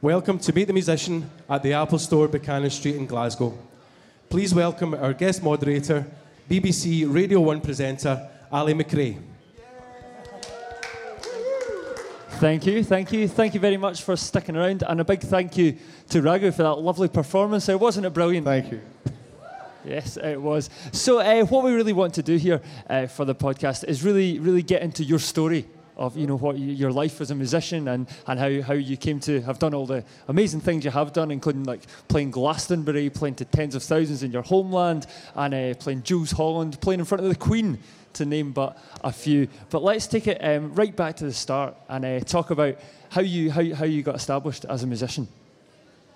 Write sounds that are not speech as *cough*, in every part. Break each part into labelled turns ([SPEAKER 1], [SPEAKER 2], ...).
[SPEAKER 1] Welcome to Meet the Musician at the Apple Store, Buchanan Street in Glasgow. Please welcome our guest moderator, BBC Radio 1 presenter, Ally McCrae.
[SPEAKER 2] Thank you, thank you, thank you very much for sticking around, and a big thank you to Raghu for that lovely performance. There wasn't it brilliant?
[SPEAKER 3] Thank you.
[SPEAKER 2] Yes, it was. So, uh, what we really want to do here uh, for the podcast is really, really get into your story of you know what you, your life as a musician and, and how, how you came to have done all the amazing things you have done, including like playing Glastonbury, playing to tens of thousands in your homeland, and uh, playing Jools Holland, playing in front of the Queen, to name but a few. But let's take it um, right back to the start and uh, talk about how you how, how you got established as a musician.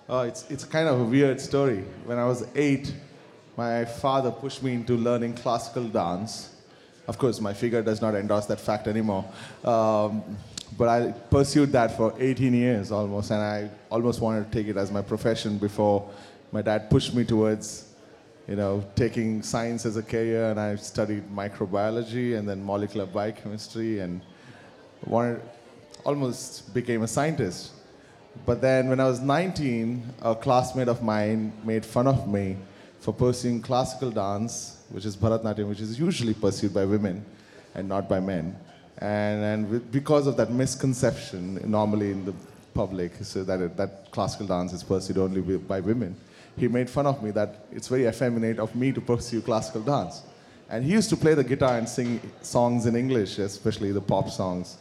[SPEAKER 3] Oh, it's, it's kind of a weird story. When I was eight, my father pushed me into learning classical dance. Of course, my figure does not endorse that fact anymore. Um, but I pursued that for 18 years almost, and I almost wanted to take it as my profession before my dad pushed me towards, you know, taking science as a career. And I studied microbiology and then molecular biochemistry, and wanted, almost became a scientist. But then when I was 19, a classmate of mine made fun of me for pursuing classical dance, which is Bharatanatyam, which is usually pursued by women and not by men. And, and with- because of that misconception, normally in the public, so that, it, that classical dance is pursued only by women, he made fun of me that it's very effeminate of me to pursue classical dance. And he used to play the guitar and sing songs in English, especially the pop songs.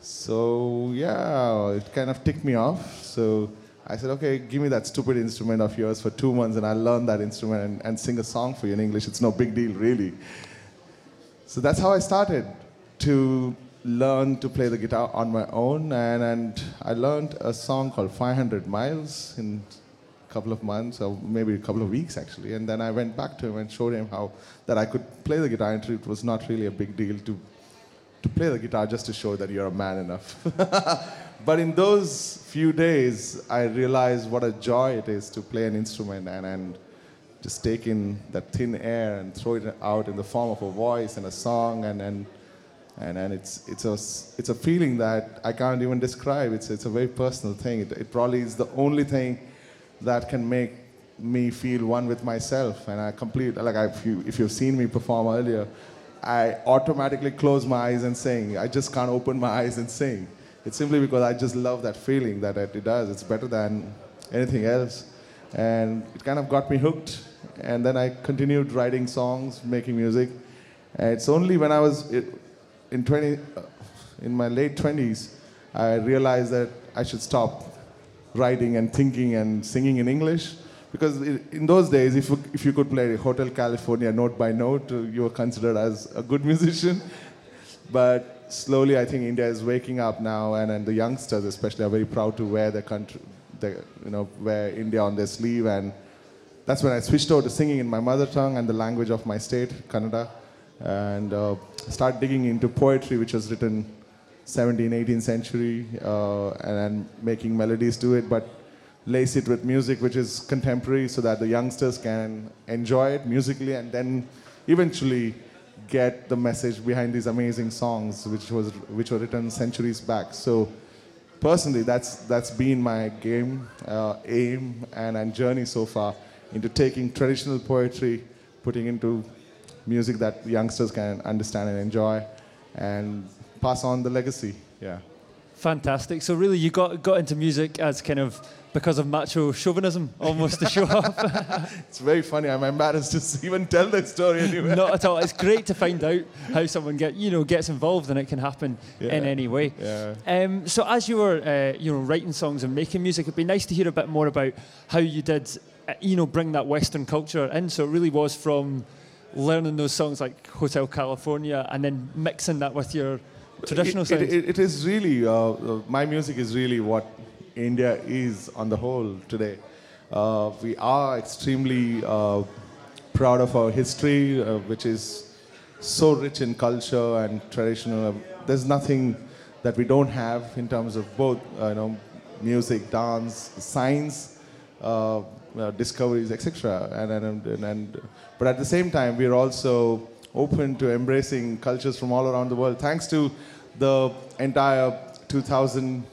[SPEAKER 3] So yeah, it kind of ticked me off. So I said, okay, give me that stupid instrument of yours for two months, and I'll learn that instrument and, and sing a song for you in English. It's no big deal, really. So that's how I started to learn to play the guitar on my own, and, and I learned a song called 500 Miles in a couple of months, or maybe a couple of weeks actually. And then I went back to him and showed him how that I could play the guitar, and it was not really a big deal to to play the guitar just to show that you're a man enough. *laughs* but in those few days, I realized what a joy it is to play an instrument and, and just take in that thin air and throw it out in the form of a voice and a song and, and, and, and it's, it's, a, it's a feeling that I can't even describe. It's, it's a very personal thing. It, it probably is the only thing that can make me feel one with myself. And I complete, like I, if, you, if you've seen me perform earlier, I automatically close my eyes and sing. I just can't open my eyes and sing. It's simply because I just love that feeling that it does. It's better than anything else. And it kind of got me hooked. And then I continued writing songs, making music. And it's only when I was in 20, uh, in my late 20s, I realized that I should stop writing and thinking and singing in English. Because in those days, if you, if you could play Hotel California note by note, uh, you were considered as a good *laughs* musician. But slowly, I think India is waking up now, and, and the youngsters, especially, are very proud to wear their country, their, you know, wear India on their sleeve. And that's when I switched over to singing in my mother tongue and the language of my state, Kannada, and uh, start digging into poetry, which was written 17th, 18th century, uh, and, and making melodies to it, but lace it with music which is contemporary so that the youngsters can enjoy it musically and then eventually get the message behind these amazing songs which was which were written centuries back. So personally that's that's been my game uh, aim and, and journey so far into taking traditional poetry putting into music that youngsters can understand and enjoy and pass on the legacy. Yeah.
[SPEAKER 2] Fantastic. So really, you got got into music as kind of because of macho chauvinism, *laughs* almost to show *laughs* off.
[SPEAKER 3] It's very funny. I'm embarrassed to even tell that story anyway.
[SPEAKER 2] Not at all. It's great to find out how someone get you know gets involved and it can happen in any way.
[SPEAKER 3] Yeah.
[SPEAKER 2] Um, so as you were uh, you know writing songs and making music, it'd be nice to hear a bit more about how you did uh, you know bring that Western culture in. So it really was from learning those songs like Hotel California and then mixing that with your traditional
[SPEAKER 3] it, it, it, it is really, uh, uh, my music is really what India is on the whole today. Uh, we are extremely uh, proud of our history, uh, which is so rich in culture and traditional. There's nothing that we don't have in terms of both, uh, you know, music, dance, science, uh, uh, discoveries, etc. And, and, and, and but at the same time, we're also open to embracing cultures from all around the world. Thanks to the entire 2000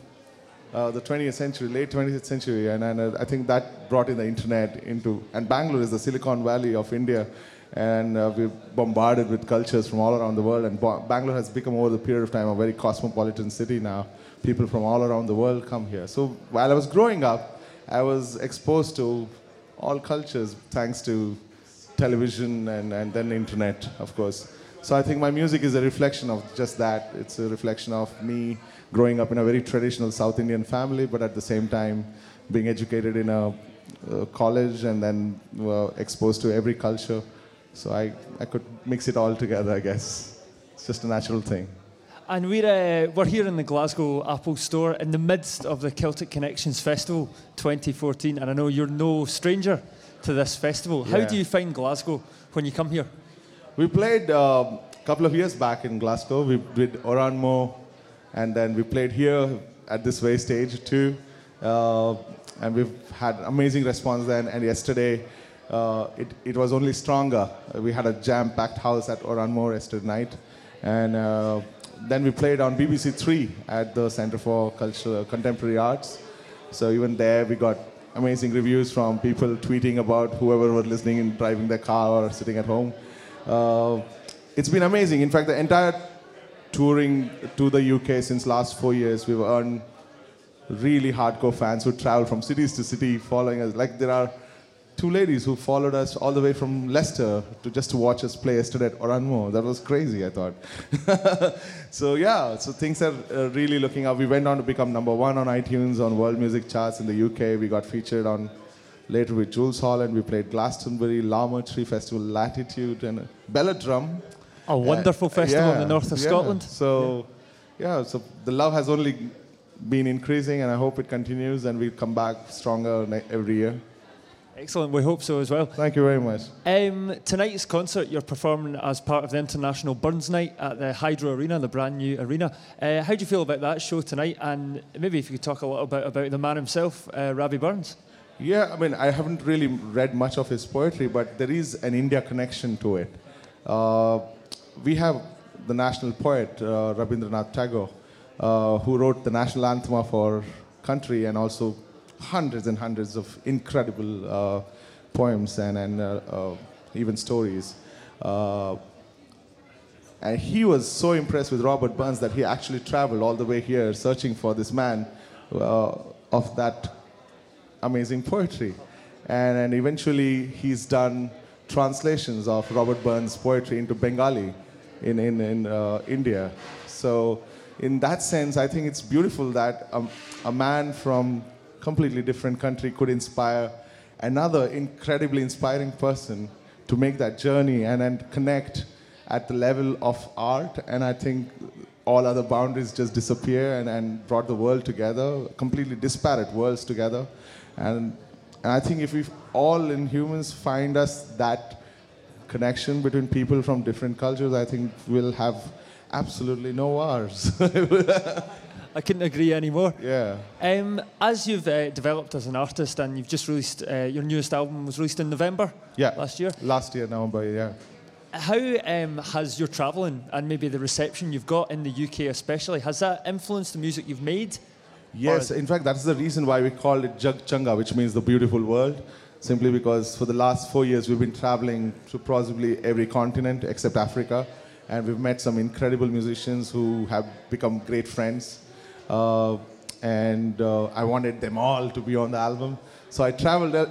[SPEAKER 3] uh, the 20th century, late 20th century, and, and uh, I think that brought in the internet into. And Bangalore is the Silicon Valley of India, and uh, we're bombarded with cultures from all around the world. And Ba- Bangalore has become, over the period of time, a very cosmopolitan city now. People from all around the world come here. So while I was growing up, I was exposed to all cultures thanks to television and, and then the internet, of course. So I think my music is a reflection of just that. It's a reflection of me growing up in a very traditional South Indian family, but at the same time being educated in a, uh college and then uh, exposed to every culture. So I, I could mix it all together, I guess. It's just a natural thing.
[SPEAKER 2] And we're, uh, we're here in the Glasgow Apple store in the midst of the Celtic Connections Festival 2014. And I know you're no stranger to this festival. How do you find Glasgow when you come here?
[SPEAKER 3] We played a couple of years back in Glasgow. We did Òran Mór, and then we played here at this very stage too. Uh, and we've had amazing response then. And yesterday, uh, it, it was only stronger. We had a jam-packed house at Òran Mór yesterday night. And uh, then we played on BBC Three at the Center for Cultural Contemporary Arts. So even there, we got amazing reviews from people tweeting about whoever were listening and driving their car or sitting at home. Uh, it's been amazing. In fact, the entire touring to the UK since last four years, we've earned really hardcore fans who travel from cities to city following us. Like there are two ladies who followed us all the way from Leicester to just to watch us play yesterday at Òran Mór. That was crazy, I thought. *laughs* so yeah, so things are uh, really looking up. We went on to become number one on iTunes on world music charts in the UK. We got featured on later with Jools Holland. We played Glastonbury, Larmer Tree Festival, Latitude, and Belladrum.
[SPEAKER 2] A wonderful festival in the north of
[SPEAKER 3] yeah.
[SPEAKER 2] Scotland.
[SPEAKER 3] So, yeah. so the love has only been increasing, and I hope it continues, and we come back stronger every year.
[SPEAKER 2] Excellent. We hope so as well.
[SPEAKER 3] Thank you very much.
[SPEAKER 2] Um, tonight's concert, you're performing as part of the International Burns Night at the Hydro Arena, the brand new arena. Uh, how do you feel about that show tonight? And maybe if you could talk a little bit about the man himself, uh, Rabbie Burns.
[SPEAKER 3] Yeah, I mean, I haven't really read much of his poetry, but there is an India connection to it. Uh, we have the national poet, uh, Rabindranath Tagore, uh, who wrote the national anthem of our country and also hundreds and hundreds of incredible uh, poems and, and uh, uh, even stories. Uh, and he was so impressed with Robert Burns that he actually traveled all the way here searching for this man of that amazing poetry. And, and eventually he's done translations of Robert Burns' poetry into Bengali in, in, in uh, India. So, in that sense, I think it's beautiful that um, a man from completely different country could inspire another incredibly inspiring person to make that journey and, and connect at the level of art. And I think all other boundaries just disappear and, and brought the world together, completely disparate worlds together. And, and I think if we all in humans find us that connection between people from different cultures, I think we'll have absolutely no wars. *laughs*
[SPEAKER 2] I couldn't agree anymore.
[SPEAKER 3] yeah.
[SPEAKER 2] Um, as you've uh, developed as an artist and you've just released uh, your newest album was released in November
[SPEAKER 3] Yeah.
[SPEAKER 2] last year.
[SPEAKER 3] Last year, November, yeah.
[SPEAKER 2] How um, has your travelling and maybe the reception you've got in the UK especially has that influenced the music you've made?
[SPEAKER 3] Yes, in fact, that's the reason why we called it Jag Changa, which means the beautiful world. Simply because for the last four years we've been traveling to possibly every continent except Africa, and we've met some incredible musicians who have become great friends. Uh, and uh, I wanted them all to be on the album, so I traveled uh,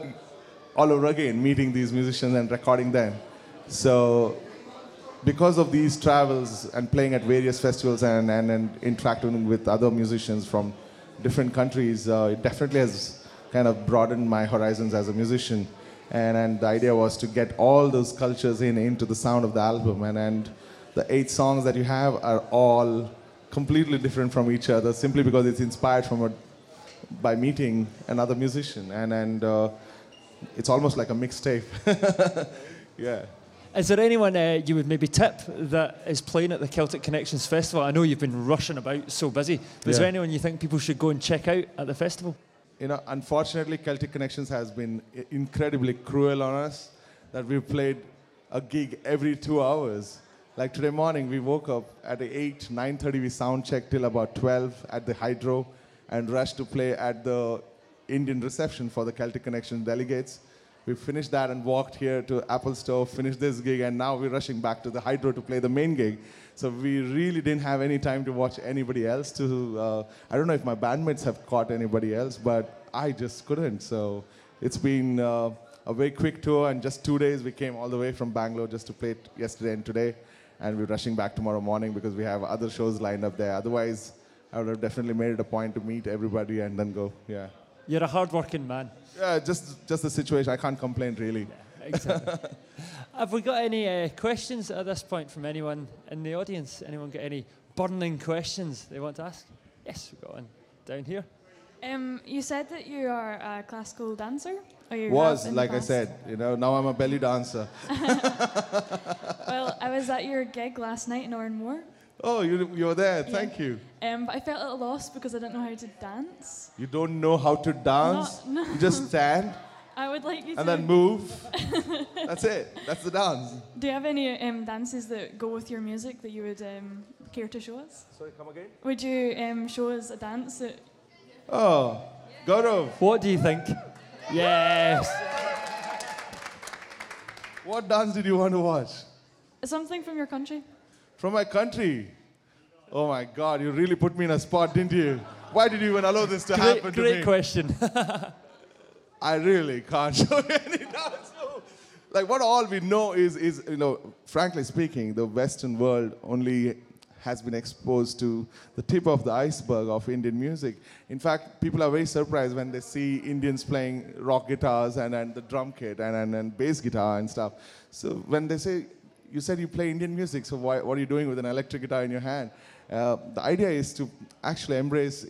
[SPEAKER 3] all over again, meeting these musicians and recording them. So because of these travels and playing at various festivals and, and, and interacting with other musicians from different countries, uh, it definitely has kind of broadened my horizons as a musician. And, and the idea was to get all those cultures in into the sound of the album. And, and the eight songs that you have are all completely different from each other simply because it's inspired from a, by meeting another musician. And, and uh, it's almost like a mixtape. *laughs* yeah.
[SPEAKER 2] Is there anyone uh, you would maybe tip that is playing at the Celtic Connections Festival? I know you've been rushing about so busy. But Is there anyone you think people should go and check out at the festival?
[SPEAKER 3] You know, unfortunately, Celtic Connections has been incredibly cruel on us. That we've played a gig every two hours. Like today morning, we woke up at 8, 9.30, we sound checked till about 12 at the Hydro. and rushed to play at the Indian reception for the Celtic Connection delegates. We finished that and walked here to Apple Store, finished this gig, and now we're rushing back to the Hydro to play the main gig. So we really didn't have any time to watch anybody else. To uh, I don't know if my bandmates have caught anybody else, but I just couldn't. So it's been uh, a very quick tour, and just two days we came all the way from Bangalore just to play it yesterday and today, and we're rushing back tomorrow morning because we have other shows lined up there. Otherwise, I would have definitely made it a point to meet everybody and then go. Yeah.
[SPEAKER 2] You're a hard-working man.
[SPEAKER 3] Yeah, just just the situation. I can't complain really.
[SPEAKER 2] Exactly. *laughs* Have we got any uh, questions at this point from anyone in the audience? Anyone got any burning questions they want to ask? Yes, we've got one down here.
[SPEAKER 4] Um, you said that you are a classical dancer. Or you
[SPEAKER 3] Was
[SPEAKER 4] have in
[SPEAKER 3] like I said, you know. Now I'm a belly dancer. *laughs*
[SPEAKER 4] Well, I was at your gig last night in Òran Mór,
[SPEAKER 3] Oh, you you were there. Thank you.
[SPEAKER 4] um, but I felt a little lost because I didn't know how to dance.
[SPEAKER 3] You don't know how to dance.
[SPEAKER 4] No, no.
[SPEAKER 3] You just stand *laughs*
[SPEAKER 4] I would like you
[SPEAKER 3] and
[SPEAKER 4] to.
[SPEAKER 3] And then *laughs* move. *laughs* That's it. That's the dance.
[SPEAKER 4] Do you have any um, dances that go with your music that you would um, care to show us?
[SPEAKER 3] Sorry, come again.
[SPEAKER 4] Would you um, show us a dance that
[SPEAKER 3] Oh, Gaurav,
[SPEAKER 2] What do you think? Yes.
[SPEAKER 3] what dance did you want to watch?
[SPEAKER 4] something from your country?
[SPEAKER 3] From my country. Oh my God, you really put me in a spot, didn't you? Why did you even allow this to
[SPEAKER 2] Great,
[SPEAKER 3] happen to
[SPEAKER 2] great
[SPEAKER 3] me?
[SPEAKER 2] question. *laughs*
[SPEAKER 3] I really can't *laughs* show you any move. Like what all we know is, is you know, frankly speaking, the Western world only has been exposed to the tip of the iceberg of Indian music. In fact, people are very surprised when they see Indians playing rock guitars and, and the drum kit and, and, and bass guitar and stuff. So when they say, you said you play Indian music, so why, what are you doing with an electric guitar in your hand? Uh, the idea is to actually embrace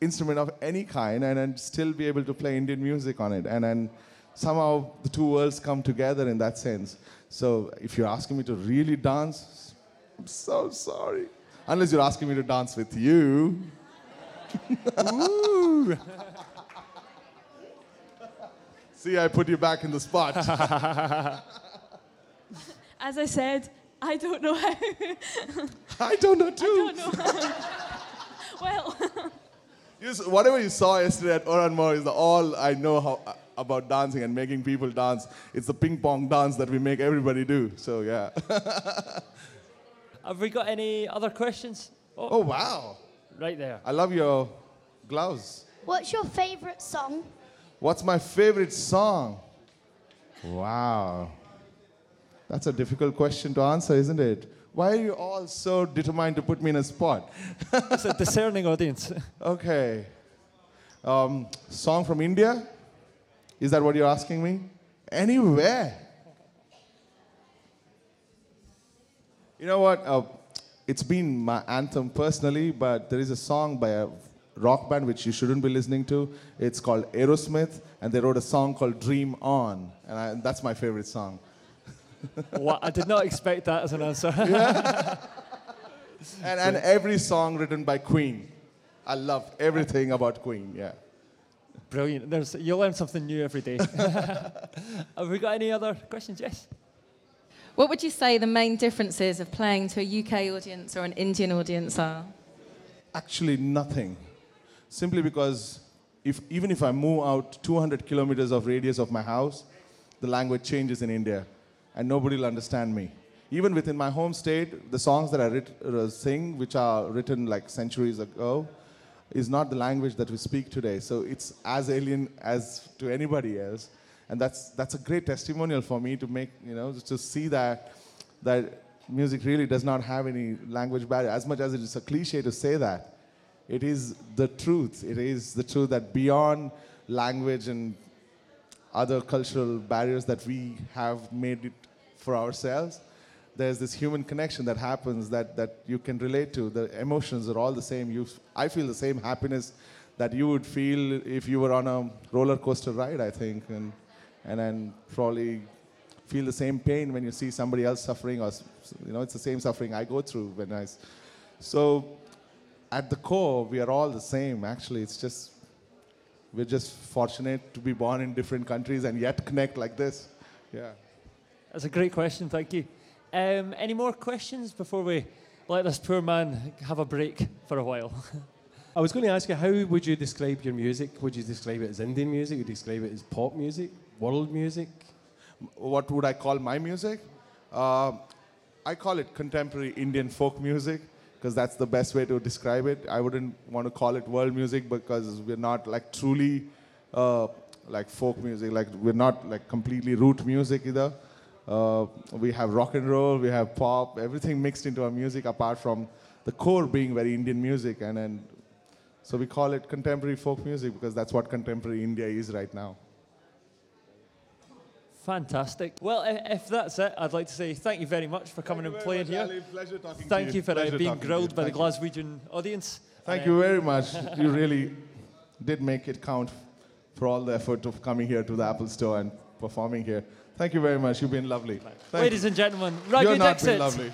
[SPEAKER 3] instrument of any kind and, and still be able to play Indian music on it. And then somehow the two worlds come together in that sense. So if you're asking me to really dance, I'm so sorry. Unless you're asking me to dance with you. *laughs* See, I put you back in the spot. *laughs*
[SPEAKER 4] As I said, I don't know how. *laughs*
[SPEAKER 3] I don't know too.
[SPEAKER 4] I don't know. *laughs* well,
[SPEAKER 3] Yes, whatever you saw yesterday at Òran Mór is the all I know how, uh, about dancing and making people dance. It's the ping pong dance that we make everybody do. So yeah. *laughs*
[SPEAKER 2] Have we got any other questions? Oh,
[SPEAKER 3] oh wow!
[SPEAKER 2] right there.
[SPEAKER 3] I love your gloves.
[SPEAKER 5] What's your favourite song?
[SPEAKER 3] What's my favorite song? Wow. That's a difficult question to answer, isn't it? Why are you all so determined to put me in a spot? *laughs*
[SPEAKER 2] It's a discerning audience. *laughs*
[SPEAKER 3] Okay. Um, song from India? Is that what you're asking me? Anywhere. You know what? Uh, it's been my anthem personally, but there is a song by a rock band which you shouldn't be listening to. It's called Aerosmith, and they wrote a song called Dream On, and I, that's my favorite song.
[SPEAKER 2] What? I did not expect that as an answer. *laughs*
[SPEAKER 3] And, and every song written by Queen. I love everything about Queen, yeah.
[SPEAKER 2] Brilliant. There's, you learn something new every day. *laughs* Have we got any other questions? Yes.
[SPEAKER 6] What would you say the main differences of playing to a UK audience or an Indian audience are?
[SPEAKER 3] Actually, nothing. Simply because if, even if I move out 200 kilometers of radius of my house, the language changes in India, and nobody will understand me. Even within my home state, the songs that I writ- uh, sing, which are written like centuries ago, is not the language that we speak today. So it's as alien as to anybody else, and that's that's a great testimonial for me to make you know to see that that music really does not have any language barrier. As much as it is a cliche to say that, it is the truth. It is the truth that beyond language and other cultural barriers that we have made it for ourselves, there's this human connection that happens that, that you can relate to. The emotions are all the same. You, I feel the same happiness that you would feel if you were on a roller coaster ride, I think, and, and then probably feel the same pain when you see somebody else suffering, or you know, it's the same suffering I go through when I. So, at the core, we are all the same. Actually, it's just we're just fortunate to be born in different countries and yet connect like this. Yeah.
[SPEAKER 2] That's a great question. Thank you. Um, any more questions before we let this poor man have a break for a while? *laughs*
[SPEAKER 1] I was going to ask you, how would you describe your music? Would you describe it as Indian music? Would you describe it as pop music? World music?
[SPEAKER 3] what would I call my music? Uh, I call it contemporary Indian folk music because that's the best way to describe it. I wouldn't want to call it world music because we're not like truly uh, like folk music. Like we're not like completely root music either. Uh, we have rock and roll, we have pop, everything mixed into our music apart from the core being very Indian music. And then, so we call it contemporary folk music because that's what contemporary India is right now.
[SPEAKER 2] Fantastic. Well, if that's it, I'd like to say thank you very much for coming and playing here.
[SPEAKER 3] Pleasure talking
[SPEAKER 2] Thank you for uh,
[SPEAKER 3] Pleasure
[SPEAKER 2] being
[SPEAKER 3] talking
[SPEAKER 2] grilled
[SPEAKER 3] you.
[SPEAKER 2] by the
[SPEAKER 3] Thank you.
[SPEAKER 2] Glaswegian audience.
[SPEAKER 3] Thank
[SPEAKER 2] And,
[SPEAKER 3] you very much. you really did make it count for all the effort of coming here to the Apple Store and performing here. Thank you very much. You've been lovely. Thank
[SPEAKER 2] Ladies
[SPEAKER 3] you.
[SPEAKER 2] and gentlemen,
[SPEAKER 3] You're not
[SPEAKER 2] Dixit.
[SPEAKER 3] been lovely.